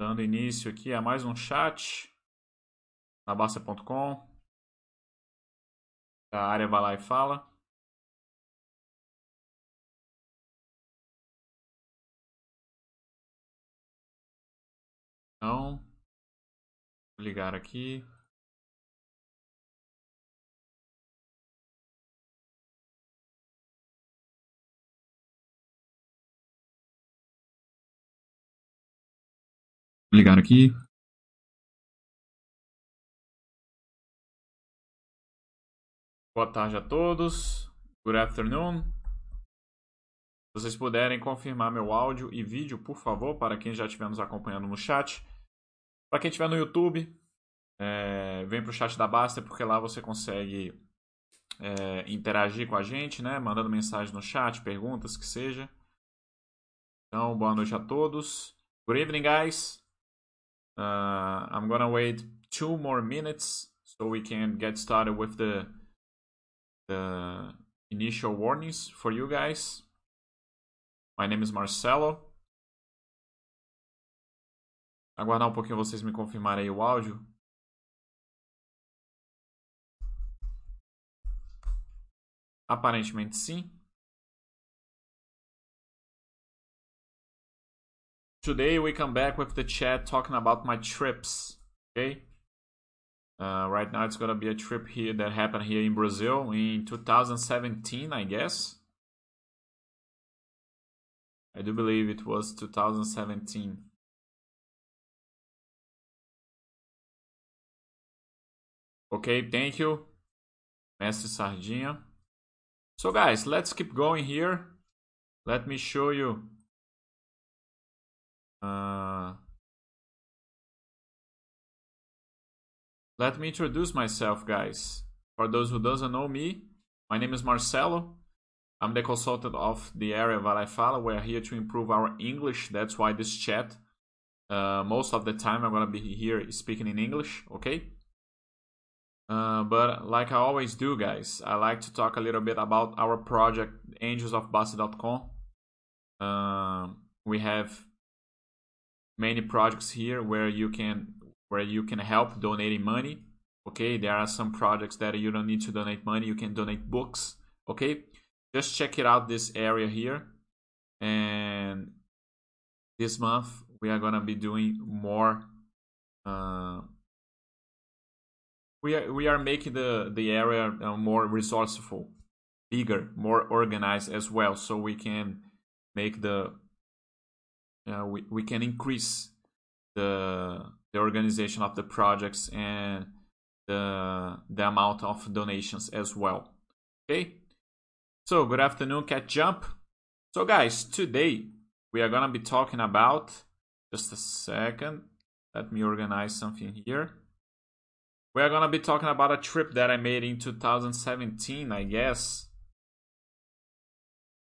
Dando início aqui a mais um chat na Basta.com. A área vai lá e fala. Então, vou ligar aqui. Ligar aqui. Boa tarde a todos. Good afternoon. Se vocês puderem confirmar meu áudio e vídeo, por favor, para quem já estiver nos acompanhando no chat. Para quem estiver no YouTube, é, vem para o chat da Basta, porque lá você consegue é, interagir com a gente, né? Mandando mensagem no chat, perguntas, que seja. Então, boa noite a todos. Good evening, guys. Uh, I'm gonna wait two more minutes so we can get started with the the initial warnings for you guys. My name is Marcelo. Aguardar um pouquinho vocês me confirmarem aí o áudio. Aparentemente sim. Today we come back with the chat talking about my trips. Okay. Uh, right now it's gonna be a trip here that happened here in Brazil in 2017, I guess. I do believe it was 2017. Okay, thank you, Mestre Sardinha. So guys, let's keep going here. Let me show you uh, let me introduce myself, guys. For those who doesn't know me, my name is Marcelo. I'm the consultant of the area Vai Fala. We're here to improve our English. That's why this chat. Uh, most of the time, I'm gonna be here speaking in English. Okay. Uh, but like I always do, guys, I like to talk a little bit about our project, angelsofbasta.com. Uh, we have many projects here where you can where you can help donating money okay? There are some projects that you don't need to donate money you can donate books okay? Just check it out this area here. And this month we are gonna be doing more uh, we are we are making the the area uh, more resourceful bigger more organized as well so we can make the uh, we, we can increase the the organization of the projects and the the amount of donations as well. Okay? So good afternoon cat jump. So guys today we are gonna be talking about just a second let me organize something here. We are gonna be talking about a trip that i made in 2017 i guess.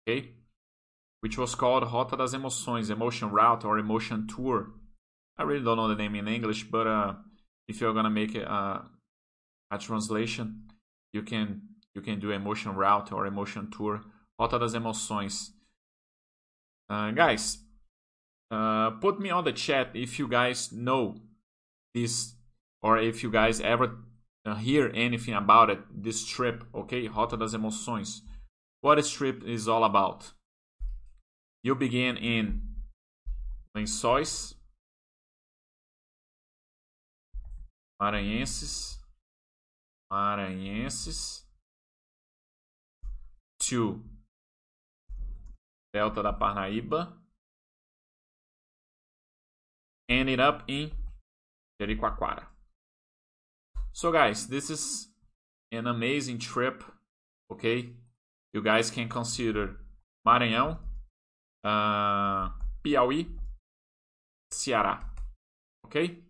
Okay which was called Rota das Emoções, Emotion Route or Emotion Tour. I really don't know the name in English, but uh, if you're gonna make a, a translation, you can you can do Emotion Route or Emotion Tour. Rota das Emoções. Uh, guys, uh, put me on the chat if you guys know this or if you guys ever uh, hear anything about it. This trip, okay? Rota das Emoções. What this trip is all about. You begin in Lençóis Maranhenses Maranhenses to Delta da Parnaíba ended up in Jericoacoara. So guys, this is an amazing trip, okay? You guys can consider Maranhão uh, Piauí, Ceará. Okay.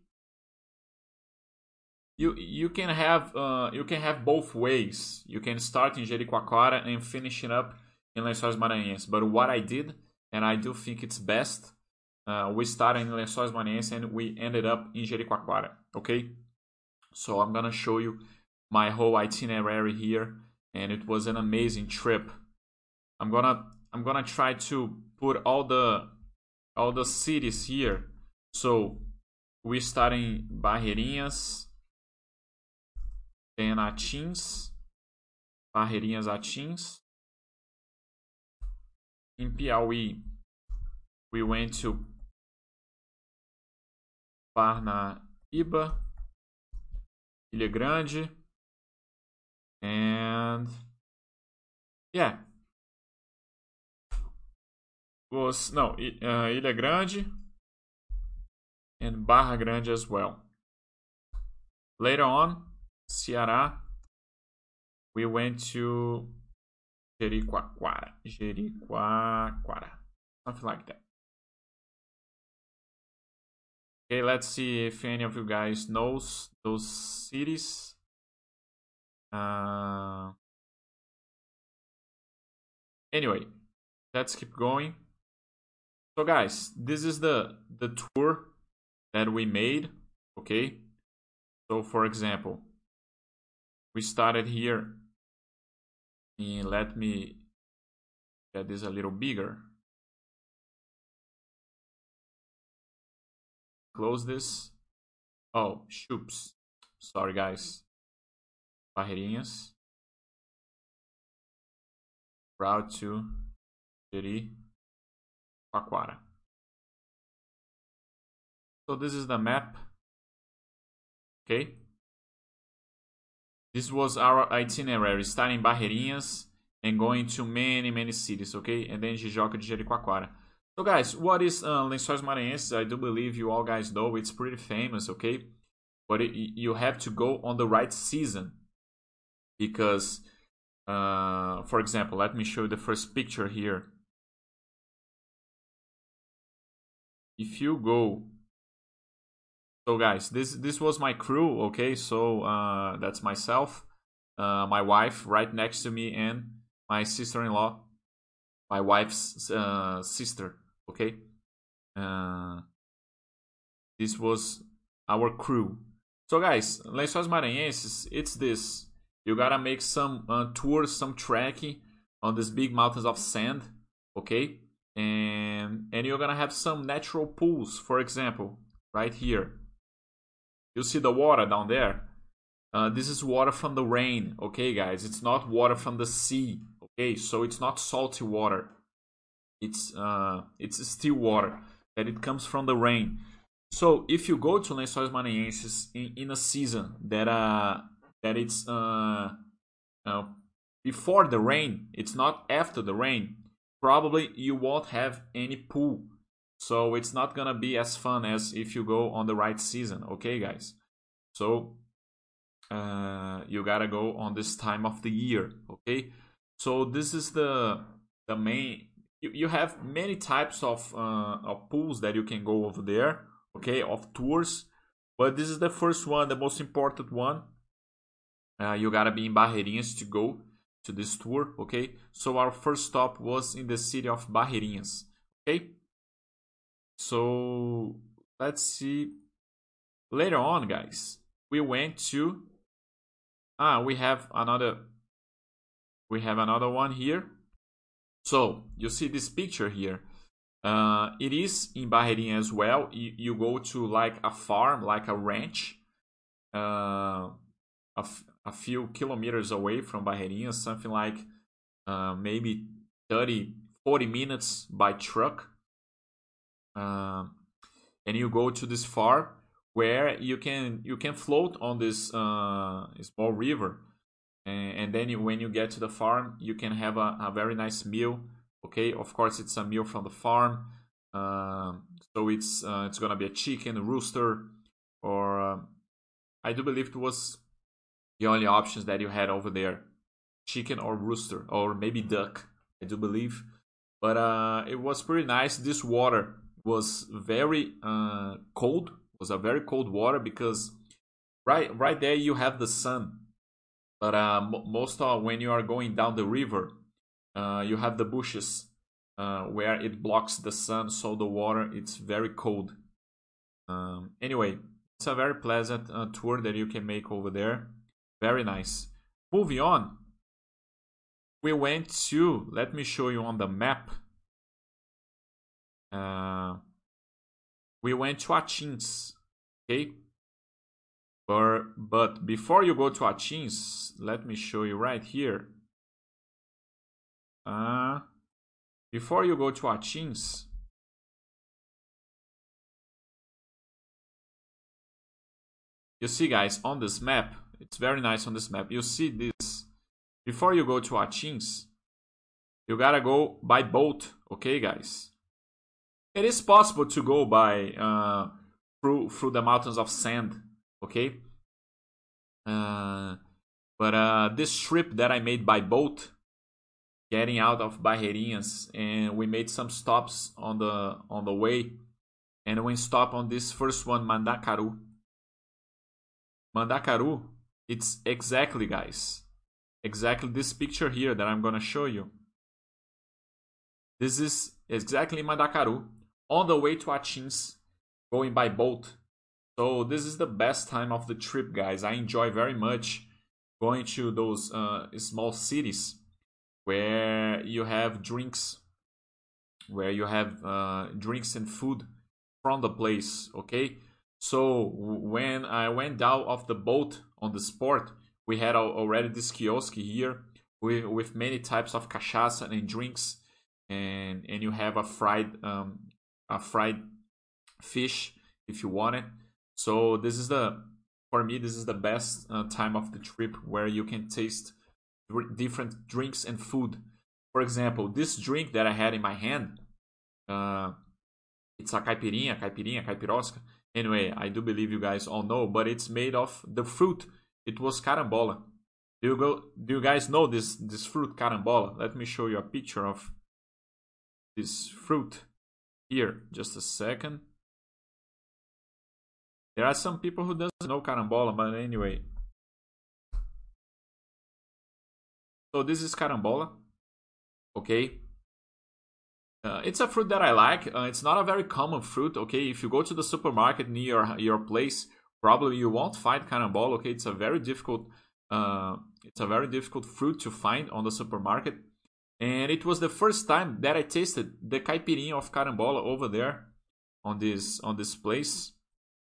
You you can have uh, you can have both ways. You can start in Jericoacoara and finish it up in Lençóis Maranhenses. But what I did, and I do think it's best, uh, we started in Lençóis Maranhenses and we ended up in Jericoacoara. Okay. So I'm gonna show you my whole itinerary here, and it was an amazing trip. I'm gonna I'm gonna try to put all the all the cities here. So we start in Barreirinhas, then Atins, Barreirinhas Atins. In Piauí, we went to Parnaíba, Ilha Grande, and yeah, was no uh, Ilha Grande and Barra Grande as well. Later on, Ceará, we went to Jericoacoara, Jericoacoara, something like that. Okay, let's see if any of you guys knows those cities. Uh, anyway, let's keep going. So guys, this is the the tour that we made, okay? So for example, we started here and let me get this a little bigger. close this. Oh, shoops. Sorry, guys. Barreirinhas. Route to Jericoacoara. So this is the map. Okay. This was our itinerary, starting Barreirinhas and going to many, many cities, okay? And then Jijoca de Jericoacoara. So guys, what is uh, Lençóis Maranhenses? I do believe you all guys know it's pretty famous, okay? But it, you have to go on the right season because, uh, for example, let me show you the first picture here. If you go, so guys, this this was my crew, okay? So uh, that's myself, uh, my wife right next to me, and my sister-in-law, my wife's uh, sister okay? Uh, this was our crew. So guys lençóis maranhenses it's this. You gotta make some uh, tours some trekking on these big mountains of sand okay and and you're gonna have some natural pools for example right here. You see the water down there? Uh, this is water from the rain okay guys? It's not water from the sea okay? So it's not salty water. It's uh, it's still water that it comes from the rain. So if you go to Lençóis Maranhenses in, in a season that uh that it's uh, uh before the rain, it's not after the rain, probably you won't have any pool. So it's not gonna be as fun as if you go on the right season, okay guys? So uh, you gotta go on this time of the year, okay? So this is the the main you, you have many types of, uh, of pools that you can go over there, okay, of tours. But this is the first one, the most important one. Uh, you gotta be in Barreirinhas to go to this tour, okay? So our first stop was in the city of Barreirinhas, okay? So let's see. Later on, guys, we went to. Ah, we have another. We have another one here so you see this picture here. Uh, it is in Barreirinha as well. You, you, go to like a farm, like a ranch, uh, a, a few kilometers away from Barreirinha, something like uh, maybe 30, 40 minutes by truck. Uh, and you go to this farm where you can you can float on this uh, small river. And, then you, when you get to the farm you can have a, a, very nice meal. Okay of course it's a meal from the farm. Um, so it's uh, it's gonna be a chicken a rooster or uh, i do believe it was the only options that you had over there chicken or rooster or maybe duck i do believe but uh, it was pretty nice this water was very uh, cold was a very cold water because right right there you have the sun but uh, most of when you are going down the river, uh, you have the bushes uh, where it blocks the sun, so the water it's very cold. Um, anyway, it's a very pleasant uh, tour that you can make over there. Very nice. Moving on, we went to. Let me show you on the map. Uh, we went to Atins. okay but but before you go to Atins let me show you right here uh before you go to Atins you see guys on this map it's very nice on this map. You see this. Before you go to Atins you gotta go by boat okay guys? It is possible to go by uh, through through the mountains of sand okay? Uh, but uh, this trip that i made by boat getting out of barreirinhas and we made some stops on the on the way and we stop on this first one mandacaru. Mandacaru it's exactly guys exactly this picture here that i'm gonna show you this is exactly Mandacaru on the way to Atins, going by boat. So this is the best time of the trip, guys. I enjoy very much going to those uh, small cities where you have drinks, where you have uh, drinks and food from the place. Okay, so when I went out of the boat on the sport, we had already this kiosk here with with many types of cachaça and drinks, and and you have a fried um, a fried fish if you want it. So this is the for me this is the best uh, time of the trip where you can taste different drinks and food. For example, this drink that I had in my hand, uh, it's a caipirinha, caipirinha, caipirosca. Anyway, I do believe you guys all know, but it's made of the fruit. It was carambola. Do you go? Do you guys know this this fruit carambola? Let me show you a picture of this fruit here just a second there are some people who doesn't know carambola but anyway so this is carambola okay uh, it's a fruit that i like uh, it's not a very common fruit okay if you go to the supermarket near your place probably you won't find carambola okay it's a very difficult uh, it's a very difficult fruit to find on the supermarket and it was the first time that I tasted the caipirinha of carambola over there on this on this place.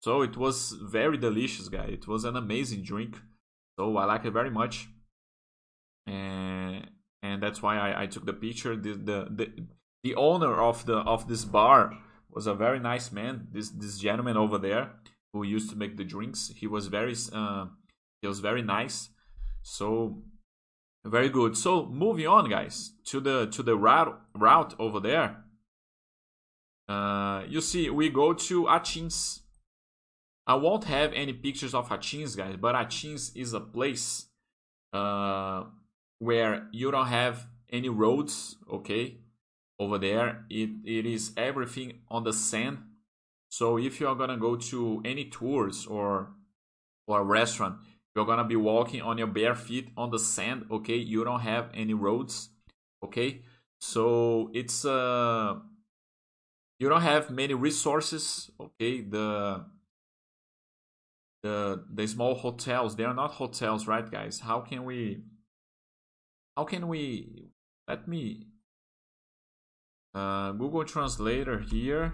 So it was very delicious, guy. It was an amazing drink. So I like it very much, and and that's why I, I took the picture. The, the the the owner of the of this bar was a very nice man. This this gentleman over there who used to make the drinks. He was very uh, he was very nice. So very good. So moving on, guys, to the to the route route over there. Uh, you see, we go to Atins. I won't have any pictures of Atins, guys, but Atins is a place uh, where you don't have any roads. Okay, over there, it it is everything on the sand. So if you are gonna go to any tours or or restaurant, you're gonna be walking on your bare feet on the sand okay? You don't have any roads okay? So it's uh you don't have many resources okay? The the the small hotels they are not hotels right guys? How can we how can we let me uh google translator here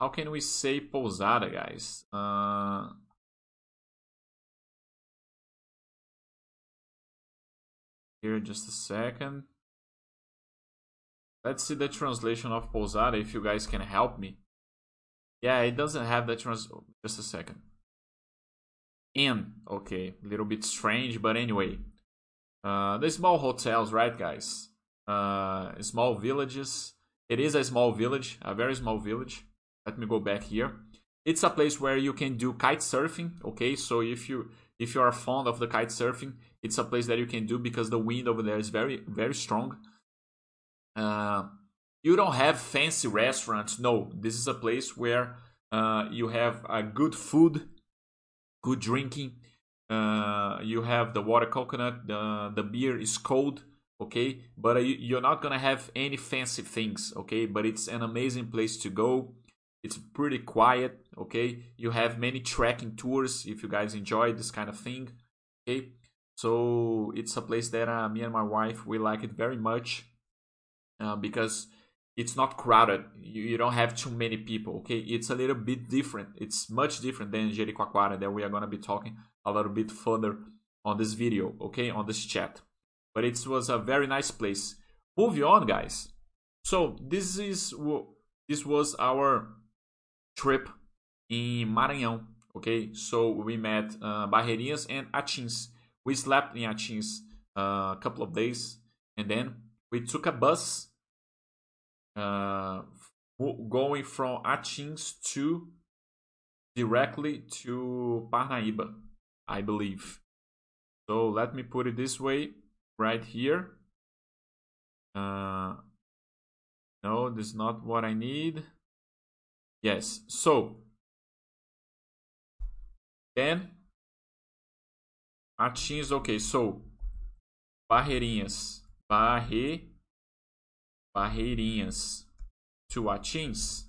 how can we say pousada guys uh Here, just a second. Let's see the translation of Pousada if you guys can help me. Yeah, it doesn't have the trans. Just a second. In. Okay, a little bit strange, but anyway. Uh, the small hotels, right, guys? Uh, small villages. It is a small village, a very small village. Let me go back here. It's a place where you can do kite surfing. Okay, so if you if you are fond of the kite surfing, it's a place that you can do because the wind over there is very very strong uh, you don't have fancy restaurants no this is a place where uh, you have a good food good drinking uh, you have the water coconut the, the beer is cold okay but uh, you're not gonna have any fancy things okay but it's an amazing place to go it's pretty quiet okay you have many trekking tours if you guys enjoy this kind of thing okay so it's a place that uh, me and my wife we like it very much uh, because it's not crowded. You, you don't have too many people. Okay, it's a little bit different. It's much different than Jericoacoara that we are gonna be talking a little bit further on this video. Okay, on this chat. But it was a very nice place. Moving on, guys. So this is this was our trip in Maranhão. Okay, so we met uh, Barreirinhas and Atins. We slept in Atins uh, a couple of days, and then we took a bus uh, going from Atins to directly to Parnaíba, I believe. So let me put it this way right here. Uh, no, this is not what I need. Yes, so then Atins, okay, so Barreirinhas, Barre, Barreirinhas to Atins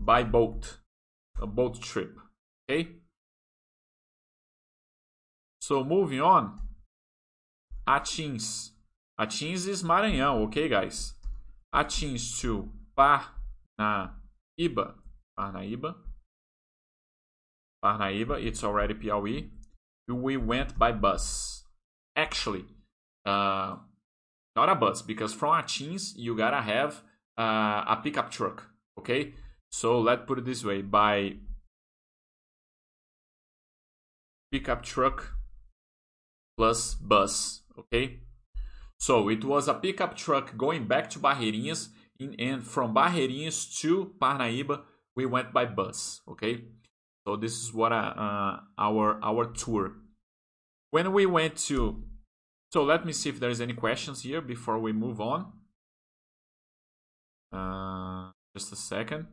by boat, a boat trip, okay? So moving on, Atins. Atins is Maranhão, okay, guys? Atins to Parnaíba, Parnaíba, Parnaíba, it's already Piauí. We went by bus. Actually, uh, not a bus, because from Atins, you gotta have uh, a pickup truck, okay? So let's put it this way, by pickup truck plus bus, okay? So it was a pickup truck going back to Barreirinhas, in, and from Barreirinhas to Parnaíba, we went by bus, okay? So this is what uh, uh, our our tour. When we went to, so let me see if there's any questions here before we move on. Uh, just a second.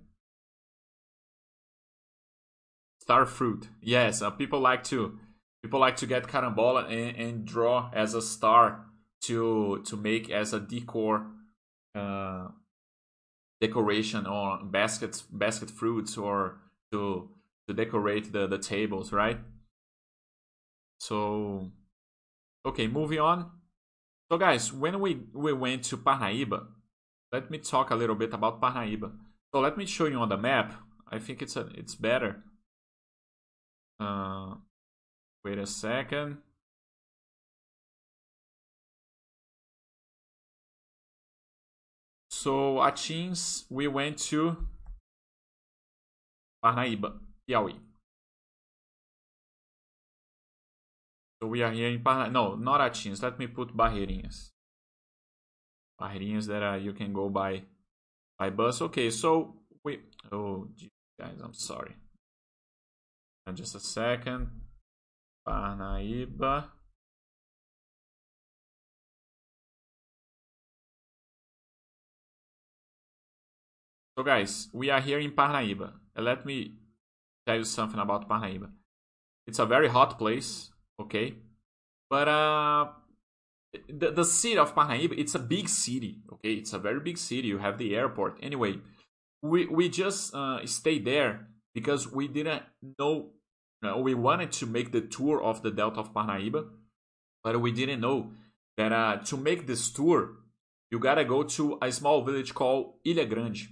Star fruit, yes. Uh, people like to people like to get carambola and, and draw as a star to to make as a decor uh, decoration on baskets basket fruits or to to decorate the the tables right? So okay moving on. So guys when we we went to Parnaíba let me talk a little bit about Parnaíba. So let me show you on the map. I think it's a it's better. Uh wait a second So Atins, we went to Parnaíba, Piauí. So we are here in Parnaíba. No, not Atins. Let me put Barreirinhas. Barreirinhas that uh, you can go by by bus. Okay, so we. Oh, geez, guys, I'm sorry. And just a second. Parnaíba. So guys, we are here in Parnaíba. Let me tell you something about Parnaíba. It's a very hot place, okay? But uh the, the city of Parnaíba, it's a big city, okay? It's a very big city. You have the airport. Anyway, we we just uh, stayed there because we didn't know you we wanted to make the tour of the Delta of Parnaíba, but we didn't know that uh, to make this tour, you gotta go to a small village called Ilha Grande.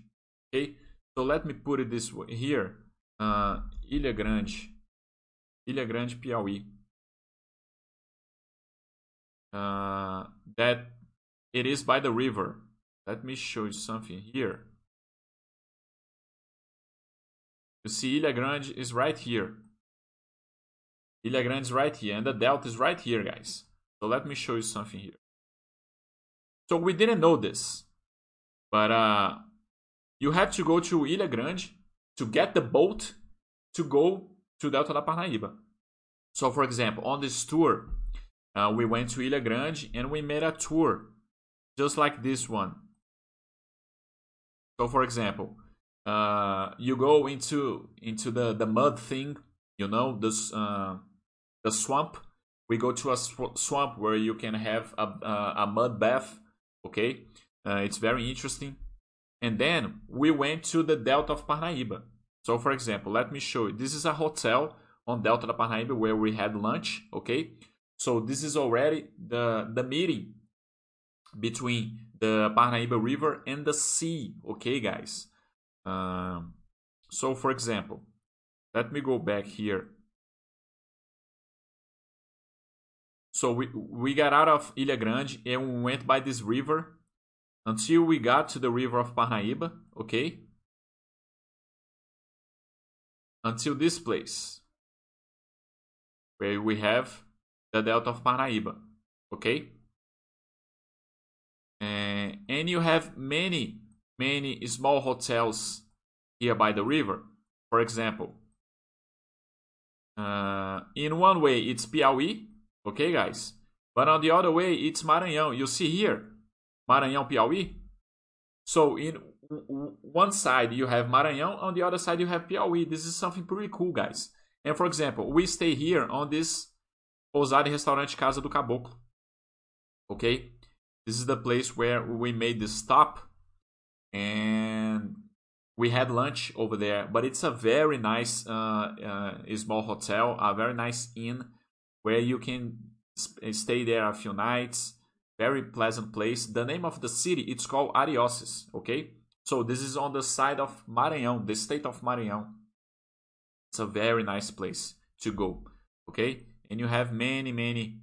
Okay, so let me put it this way here. Uh, Ilha Grande, Ilha Grande, Piauí. Uh, that it is by the river. Let me show you something here. You see, Ilha Grande is right here. Ilha Grande is right here, and the delta is right here, guys. So let me show you something here. So we didn't know this, but uh, you have to go to Ilha Grande to get the boat to go to Delta da Parnaíba. So, for example, on this tour, uh, we went to Ilha Grande and we made a tour just like this one. So, for example, uh, you go into into the, the mud thing, you know, this uh, the swamp. We go to a sw- swamp where you can have a, a, a mud bath. Okay, uh, it's very interesting. And then we went to the Delta of Parnaíba. So, for example, let me show you. This is a hotel on Delta of Parnaíba where we had lunch. Okay. So this is already the, the meeting between the Parnaíba River and the sea. Okay, guys. Um, so, for example, let me go back here. So we we got out of Ilha Grande and we went by this river until we got to the river of Parnaíba. Okay. Until this place where we have the Delta of Parnaíba. Okay uh, and you have many many small hotels here by the river for example uh, in one way it's Piauí okay guys? But on the other way it's Maranhão. You see here. Maranhão Piauí. So in one side you have Maranhão on the other side you have Piauí. This is something pretty cool guys. And for example we stay here on this Pousada e Restaurante Casa do Caboclo. Okay this is the place where we made the stop. And we had lunch over there. But it's a very nice uh, uh, small hotel a very nice inn where you can stay there a few nights very pleasant place the name of the city it's called Araioses okay so this is on the side of Maranhão the state of Maranhão it's a very nice place to go okay and you have many many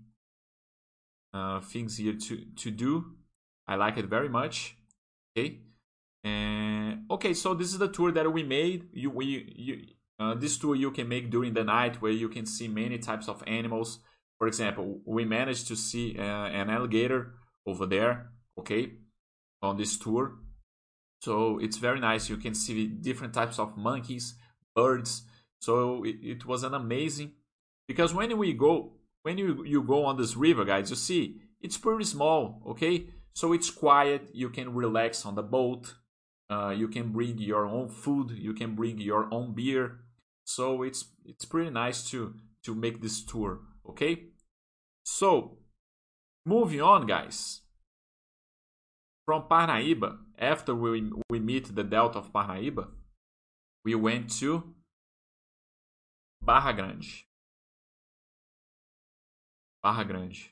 uh, things here to, to do. I like it very much. Okay. And okay, so this is the tour that we made. You we you uh, this tour you can make during the night where you can see many types of animals. For example, we managed to see uh, an alligator over there. Okay, on this tour. So it's very nice. You can see different types of monkeys, birds. So it, it was an amazing because when we go when you, you go on this river, guys, you see it's pretty small, okay? So it's quiet, you can relax on the boat, uh, you can bring your own food, you can bring your own beer. So it's it's pretty nice to to make this tour, okay? So moving on, guys. From Parnaíba, after we we meet the delta of Parnaíba, we went to Barra Grande. Barra Grande.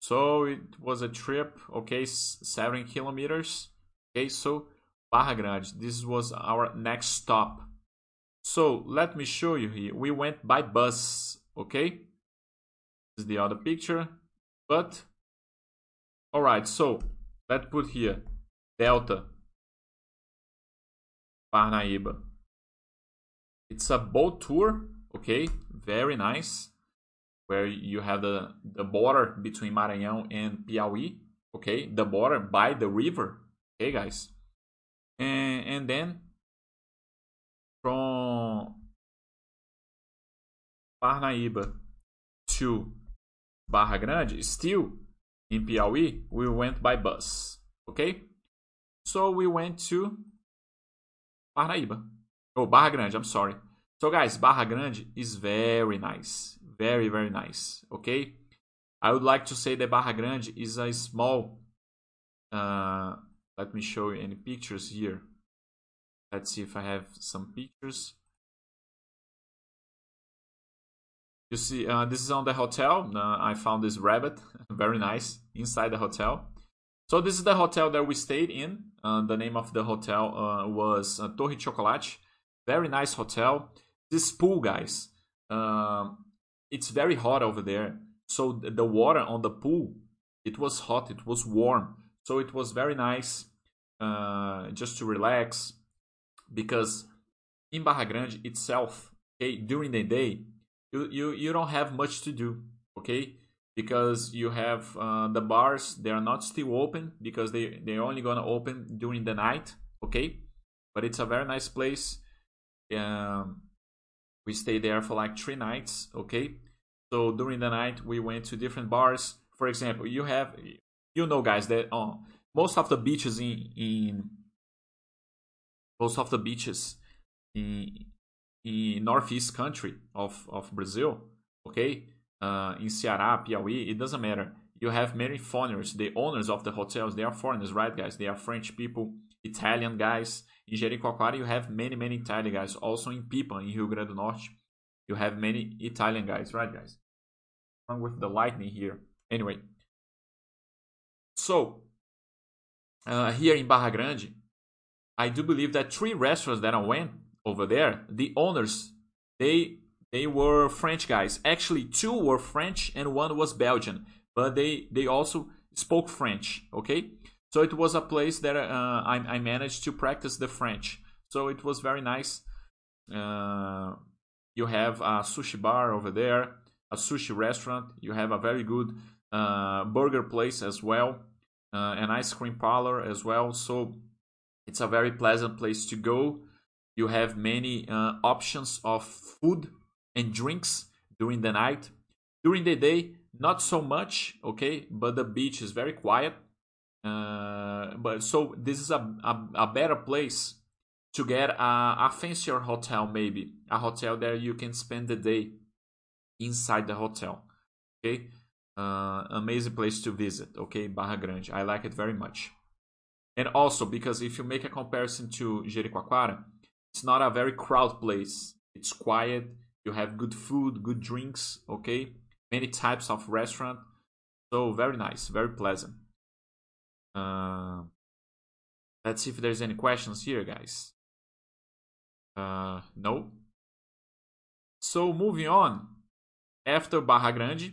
So it was a trip, okay, seven kilometers. Okay, so Barra Grande. This was our next stop. So let me show you here. We went by bus, okay? This is the other picture. But, alright, so let's put here Delta Parnaíba. It's a boat tour, okay? Very nice where you have the, the border between Maranhão and Piauí, okay? The border by the river, okay, guys? And, and then from Parnaíba to Barra Grande, still in Piauí, we went by bus, okay? So we went to Parnaíba. Oh, Barra Grande, I'm sorry. So guys, Barra Grande is very nice very very nice okay i would like to say that barra grande is a small uh, let me show you any pictures here let's see if i have some pictures. You see uh, this is on the hotel. Uh, i found this rabbit. Very nice. Inside the hotel. So this is the hotel that we stayed in. Uh, the name of the hotel uh, was uh, torre chocolate. Very nice hotel. This pool guys um, it's very hot over there. So the water on the pool, it was hot, it was warm. So it was very nice uh, just to relax because in Barra Grande itself, okay, during the day, you, you, you don't have much to do, okay? Because you have uh, the bars, they are not still open because they, they're only gonna open during the night, okay? But it's a very nice place. Um, we stayed there for like three nights, okay? So during the night, we went to different bars. For example, you have, you know, guys, that uh, most of the beaches in, in most of the beaches in in northeast country of of Brazil, okay, uh, in Ceará, Piauí, it doesn't matter. You have many foreigners. The owners of the hotels, they are foreigners, right, guys? They are French people, Italian guys. In Jericoacoara, you have many, many Italian guys. Also in Pipa, in Rio Grande do Norte, you have many Italian guys, right, guys? Wrong with the lightning here. Anyway, so uh, here in Barra Grande, I do believe that three restaurants that I went over there, the owners, they they were French guys. Actually, two were French and one was Belgian, but they they also spoke French. Okay, so it was a place that uh, I, I managed to practice the French. So it was very nice. Uh, you have a sushi bar over there, a sushi restaurant. You have a very good uh, burger place as well, uh, an ice cream parlor as well. So it's a very pleasant place to go. You have many uh, options of food and drinks during the night. During the day, not so much, okay, but the beach is very quiet. Uh, but so this is a, a, a better place to get a, a fancier hotel, maybe a hotel there you can spend the day inside the hotel. Okay, uh, amazing place to visit. Okay, Barra Grande, I like it very much. And also because if you make a comparison to Jericoacoara, it's not a very crowd place. It's quiet. You have good food, good drinks. Okay, many types of restaurant. So very nice, very pleasant. Uh, let's see if there's any questions here, guys. Uh, no. So moving on, after Barra Grande,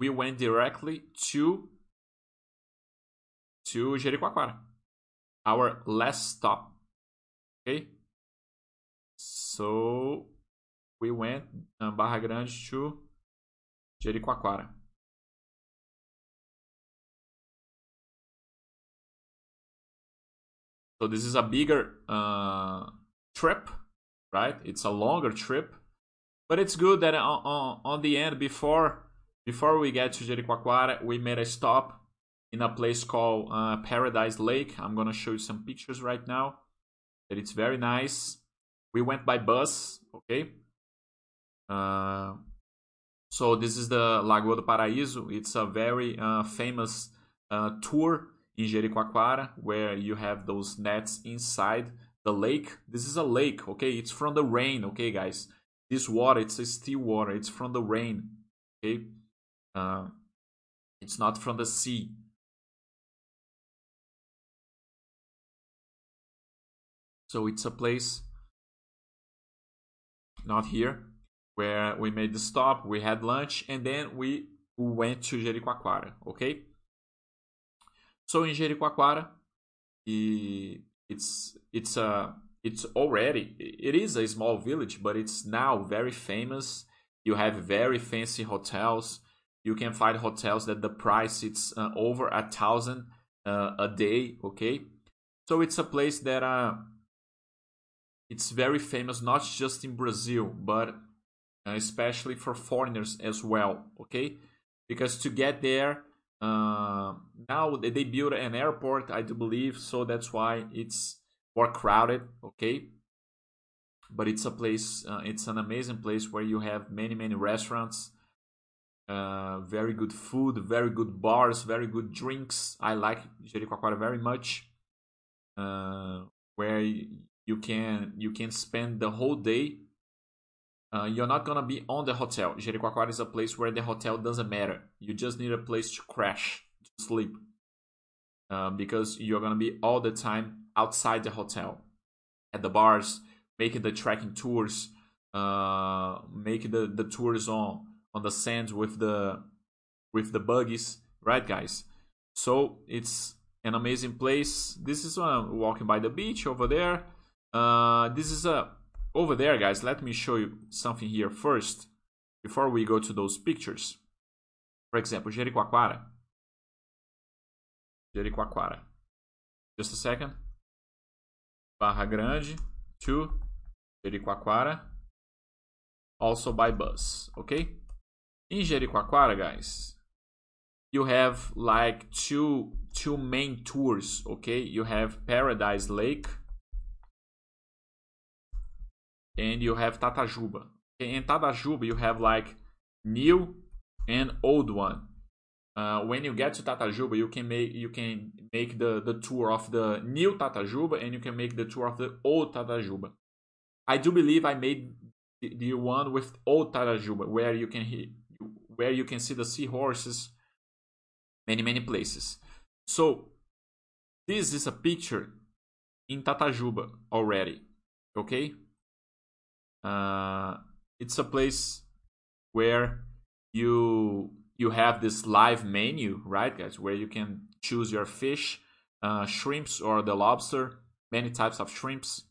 we went directly to to Jericoacoara, our last stop. Okay. So we went um, Barra Grande to Jericoacoara. So this is a bigger uh, trip, right? It's a longer trip, but it's good that on, on, on the end, before before we get to Jericoacoara, we made a stop in a place called uh, Paradise Lake. I'm gonna show you some pictures right now. That it's very nice. We went by bus, okay. Uh, so this is the Lagoa do Paraíso. It's a very uh, famous uh, tour in Jericoacoara where you have those nets inside the lake. This is a lake, okay? It's from the rain, okay, guys? This water, it's still water. It's from the rain, okay? Uh, it's not from the sea. So it's a place not here where we made the stop, we had lunch, and then we went to Jericoacoara, okay? So in Jericoacoara, it's it's a it's already it is a small village, but it's now very famous. You have very fancy hotels. You can find hotels that the price it's uh, over a thousand uh, a day. Okay, so it's a place that uh, it's very famous not just in Brazil, but uh, especially for foreigners as well. Okay, because to get there, uh, now they build an airport, I do believe, so that's why it's more crowded. Okay, but it's a place, uh, it's an amazing place where you have many many restaurants. Uh, very good food, very good bars, very good drinks. I like Jericoacoara very much. Uh, where you can you can spend the whole day uh, you're not gonna be on the hotel. Jericoacoara is a place where the hotel doesn't matter. You just need a place to crash, to sleep, uh, because you're gonna be all the time outside the hotel, at the bars, making the trekking tours, uh, making the, the tours on on the sands with the with the buggies, right, guys? So it's an amazing place. This is uh, walking by the beach over there. Uh, this is a over there, guys. Let me show you something here first before we go to those pictures. For example, Jericoacoara. Jericoacoara. Just a second. Barra Grande to Jericoacoara. Also by bus, okay? In Jericoacoara, guys, you have like two two main tours, okay? You have Paradise Lake and you have Tatajuba. In Tatajuba, you have like new and old one. Uh, when you get to Tatajuba, you can make you can make the, the tour of the new Tatajuba and you can make the tour of the old Tatajuba. I do believe I made the, the one with old Tatajuba, where you can where you can see the seahorses, many many places. So this is a picture in Tatajuba already. Okay, uh, it's a place where you you have this live menu, right, guys, where you can choose your fish, uh, shrimps or the lobster, many types of shrimps.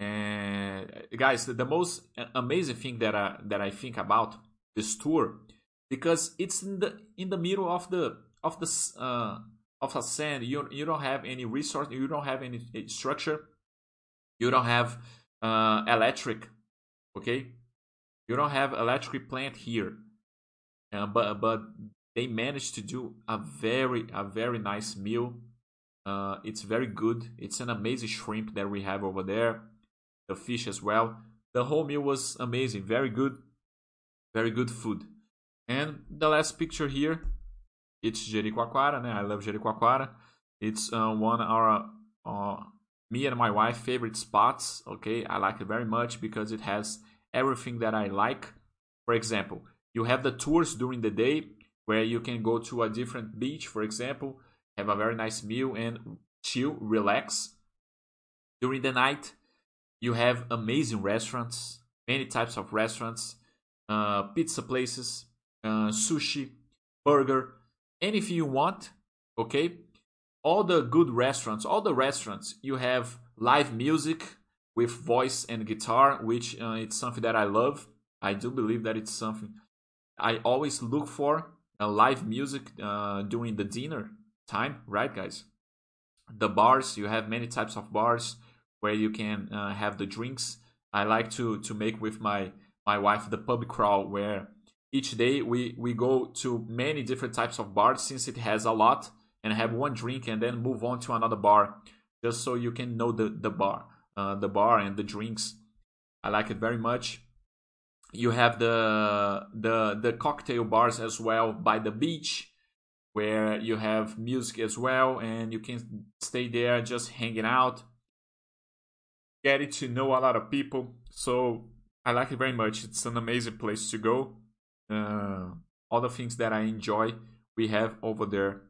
And guys, the, most amazing thing that I, that I think about this tour, because it's in the in the middle of the of the uh, of a sand. You you don't have any resource. You don't have any structure. You don't have uh, electric. Okay, you don't have electric plant here. Uh, but but they managed to do a very a very nice meal. Uh, it's very good. It's an amazing shrimp that we have over there. The fish as well. The whole meal was amazing. Very good. Very good food. And the last picture here, it's Jericoacoara. Né? I love Jericoacoara. It's uh, one of our uh, me and my wife favorite spots. Okay, I like it very much because it has everything that I like. For example, you have the tours during the day where you can go to a different beach, for example, have a very nice meal and chill, relax. During the night, you have amazing restaurants, many types of restaurants, uh, pizza places, uh, sushi, burger, anything you want. Okay, all the good restaurants, all the restaurants, you have live music with voice and guitar, which uh, it's something that I love. I do believe that it's something I always look for uh, live music uh, during the dinner time, right, guys? The bars, you have many types of bars where you can uh, have the drinks. I like to to make with my my wife the pub crawl where each day we we go to many different types of bars since it has a lot and have one drink and then move on to another bar just so you can know the the bar uh, the bar and the drinks. I like it very much. You have the the the cocktail bars as well by the beach where you have music as well and you can stay there just hanging out getting to know a lot of people. So i like it very much. It's an amazing place to go. Uh, all the things that i enjoy we have over there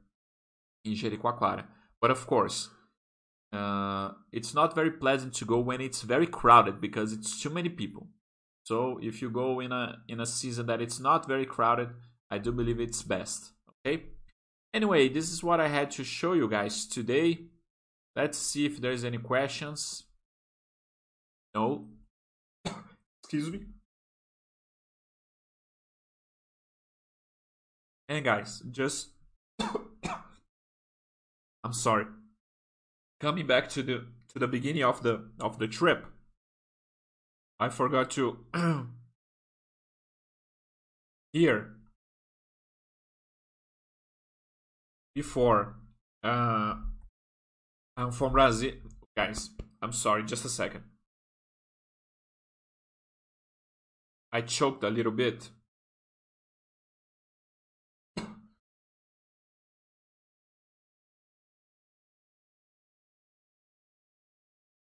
in jericoacoara but of course uh, it's not very pleasant to go when it's very crowded because it's too many people so if you go in a in a season that it's not very crowded, I do believe it's best. Okay. Anyway, this is what I had to show you guys today. Let's see if there's any questions. No. Excuse me. And guys, just I'm sorry. Coming back to the to the beginning of the of the trip. I forgot to here before uh I'm from Brazil guys I'm sorry just a second I choked a little bit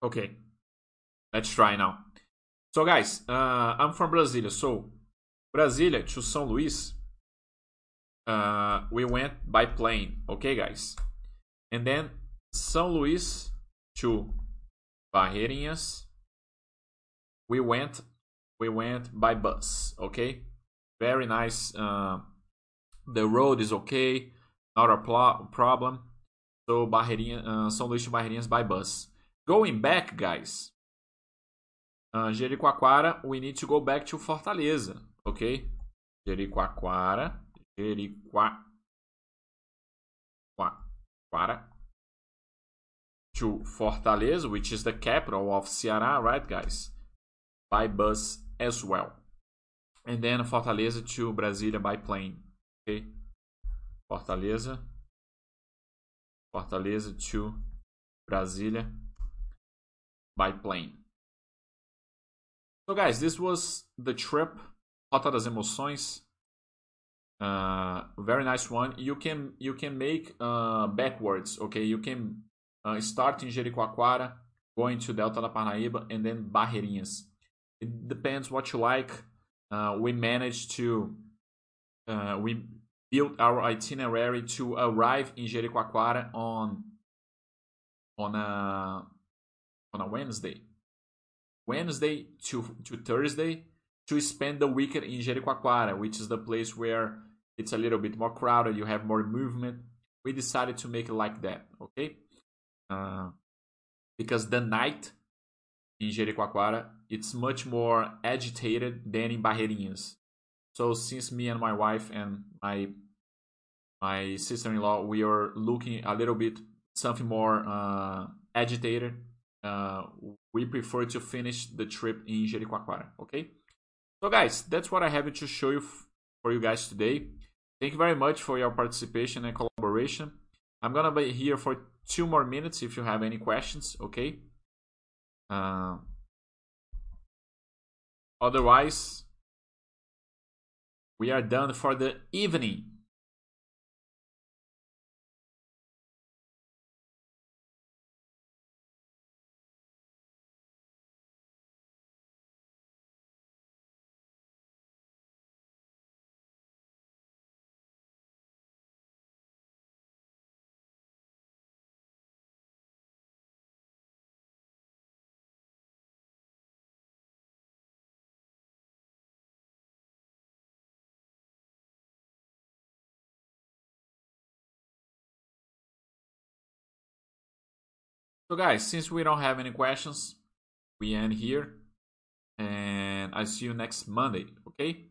okay let's try now So, guys, uh, I'm from Brasilia. So, Brasilia to São Luís, uh, we went by plane. Okay, guys? And then São Luís to Barreirinhas, we went we went by bus. Okay, very nice. Uh, the road is okay, not a problem. So Barreirinha, uh, São Luís to Barreirinhas by bus. Going back, guys, Uh, Jericoacoara, we need to go back to Fortaleza, ok? Jericoacoara, Jericoacoara to Fortaleza, which is the capital of Ceará, right, guys? By bus as well. And then Fortaleza to Brasília by plane, ok? Fortaleza, Fortaleza to Brasília by plane. So, guys, this was the trip, Rota das Emoções. Uh, very nice one. You can you can make uh, backwards. Okay, you can uh, start in Jericoacoara, going to Delta da Parnaíba, and then Barreirinhas. It depends what you like. Uh, we managed to uh, we built our itinerary to arrive in Jericoacoara on on a on a Wednesday. Wednesday to to Thursday to spend the weekend in Jericoacoara, which is the place where it's a little bit more crowded, you have more movement. We decided to make it like that, okay? Uh, because the night in Jericoacoara it's much more agitated than in Barreirinhas. So since me and my wife and my my sister-in-law we are looking a little bit something more uh, agitated, uh, we prefer to finish the trip in Jericoacoara. Okay. So guys, that's what I have to show you for you guys today. Thank you very much for your participation and collaboration. I'm gonna be here for two more minutes if you have any questions. Okay. Uh, otherwise, we are done for the evening. So guys, since we don't have any questions, we end here. And I see you next Monday, okay?